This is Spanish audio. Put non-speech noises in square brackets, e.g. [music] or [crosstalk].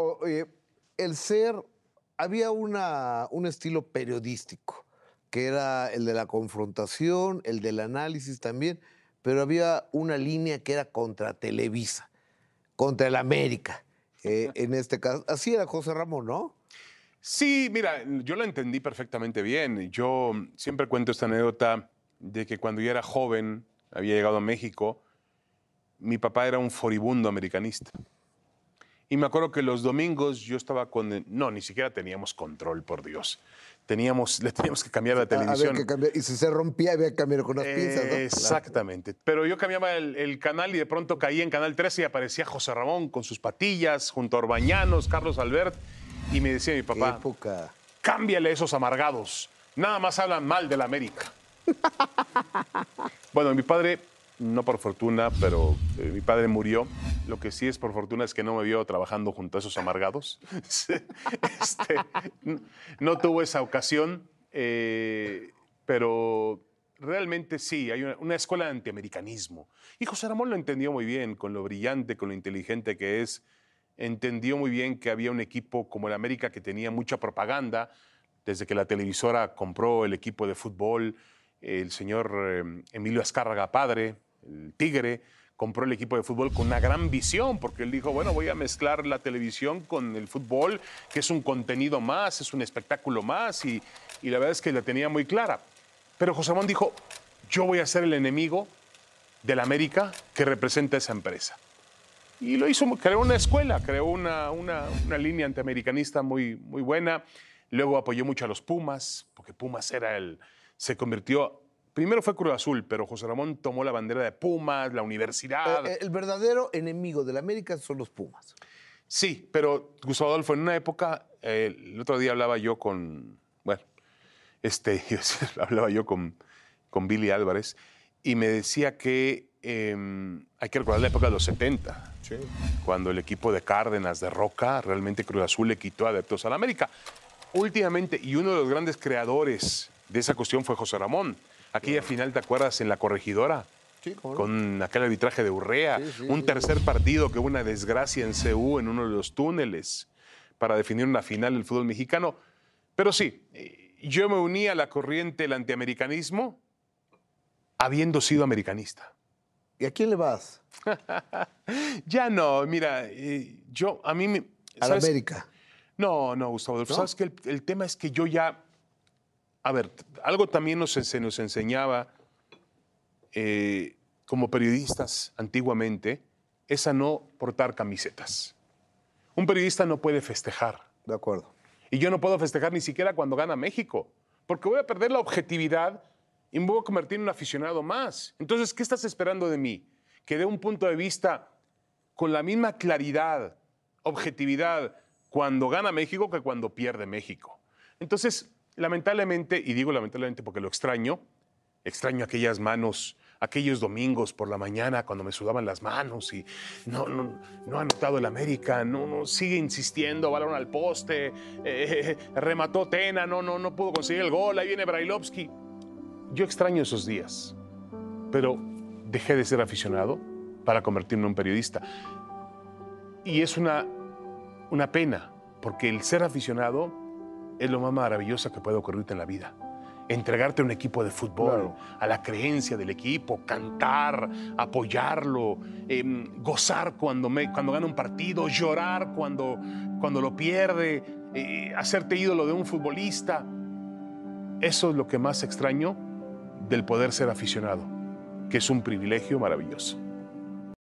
Oye, el ser, había una, un estilo periodístico, que era el de la confrontación, el del análisis también, pero había una línea que era contra Televisa, contra el América, eh, [laughs] en este caso. Así era José Ramón, ¿no? Sí, mira, yo lo entendí perfectamente bien. Yo siempre cuento esta anécdota de que cuando yo era joven, había llegado a México, mi papá era un furibundo americanista. Y me acuerdo que los domingos yo estaba con... No, ni siquiera teníamos control, por Dios. Teníamos, le teníamos que cambiar la televisión. Había que cambiar, y si se rompía, había que cambiar con las pinzas, ¿no? Exactamente. Pero yo cambiaba el, el, canal y de pronto caía en Canal 13 y aparecía José Ramón con sus patillas, junto a Orbañanos, Carlos Albert. Y me decía mi papá, época. cámbiale esos amargados. Nada más hablan mal de la América. [laughs] bueno, mi padre no por fortuna, pero eh, mi padre murió. Lo que sí es por fortuna es que no me vio trabajando junto a esos amargados. [laughs] este, no tuvo esa ocasión, eh, pero realmente sí, hay una, escuela de antiamericanismo. Y José Ramón lo entendió muy bien, con lo brillante, con lo inteligente que es. Entendió muy bien que había un equipo como el América que tenía mucha propaganda, desde que la televisora compró el equipo de fútbol, el señor eh, Emilio Azcárraga Padre, el Tigre, compró el equipo de fútbol con una gran visión, porque él dijo, bueno, voy a mezclar la televisión con el fútbol, que es un contenido más, es un espectáculo más, y, y la verdad es que la tenía muy clara. Pero José Ramón dijo, yo voy a ser el enemigo de la América que representa esa empresa. Y lo hizo, creó una escuela, creó una, una, una línea antiamericanista muy, muy buena. Luego apoyó mucho a los Pumas, porque Pumas era el, se convirtió Primero fue Cruz Azul, pero José Ramón tomó la bandera de Pumas, la universidad. Eh, el verdadero enemigo de la América son los Pumas. Sí, pero Gustavo Adolfo, en una época, eh, el otro día hablaba yo con, bueno, este, [laughs] hablaba yo con, con Billy Álvarez y me decía que eh, hay que recordar la época de los 70, sí. cuando el equipo de Cárdenas, de Roca, realmente Cruz Azul le quitó adeptos a la América. Últimamente, y uno de los grandes creadores de esa cuestión fue José Ramón. Aquella final, ¿te acuerdas? En la corregidora. Sí, ¿cómo no? Con aquel arbitraje de Urrea. Sí, sí, un tercer partido que hubo una desgracia en CU, en uno de los túneles, para definir una final del fútbol mexicano. Pero sí, eh, yo me uní a la corriente del antiamericanismo habiendo sido americanista. ¿Y a quién le vas? [laughs] Ya no, mira, eh, yo, a mí me... A la. América. No, no, Gustavo. ¿No? Sabes que el, el tema es que yo ya. A ver, algo también nos, se nos enseñaba eh, como periodistas antiguamente es a no portar camisetas. Un periodista no puede festejar. De acuerdo. Y yo no puedo festejar ni siquiera cuando gana México, porque voy a perder la objetividad y me voy a convertir en un aficionado más. Entonces, ¿qué estás esperando de mí? Que dé un punto de vista con la misma claridad, objetividad, cuando gana México que cuando pierde México. Entonces, lamentablemente, y digo lamentablemente porque lo extraño, extraño aquellas manos, aquellos domingos por la mañana cuando me sudaban las manos y no, no, no ha anotado el América, no, no, sigue insistiendo, balón al poste, eh, [laughs] remató Tena, no, no, no pudo conseguir el gol, ahí viene Brailovsky. Yo extraño esos días, pero dejé de ser aficionado para convertirme en periodista. Y es una, una pena, porque el ser aficionado es lo más maravilloso que puede ocurrirte en la vida. Entregarte a un equipo de fútbol, Claro. a la creencia del equipo, cantar, apoyarlo, em, gozar cuando, me, cuando gana un partido, llorar cuando, cuando lo pierde, eh, hacerte ídolo de un futbolista. Eso es lo que más extraño del poder ser aficionado, que es un privilegio maravilloso.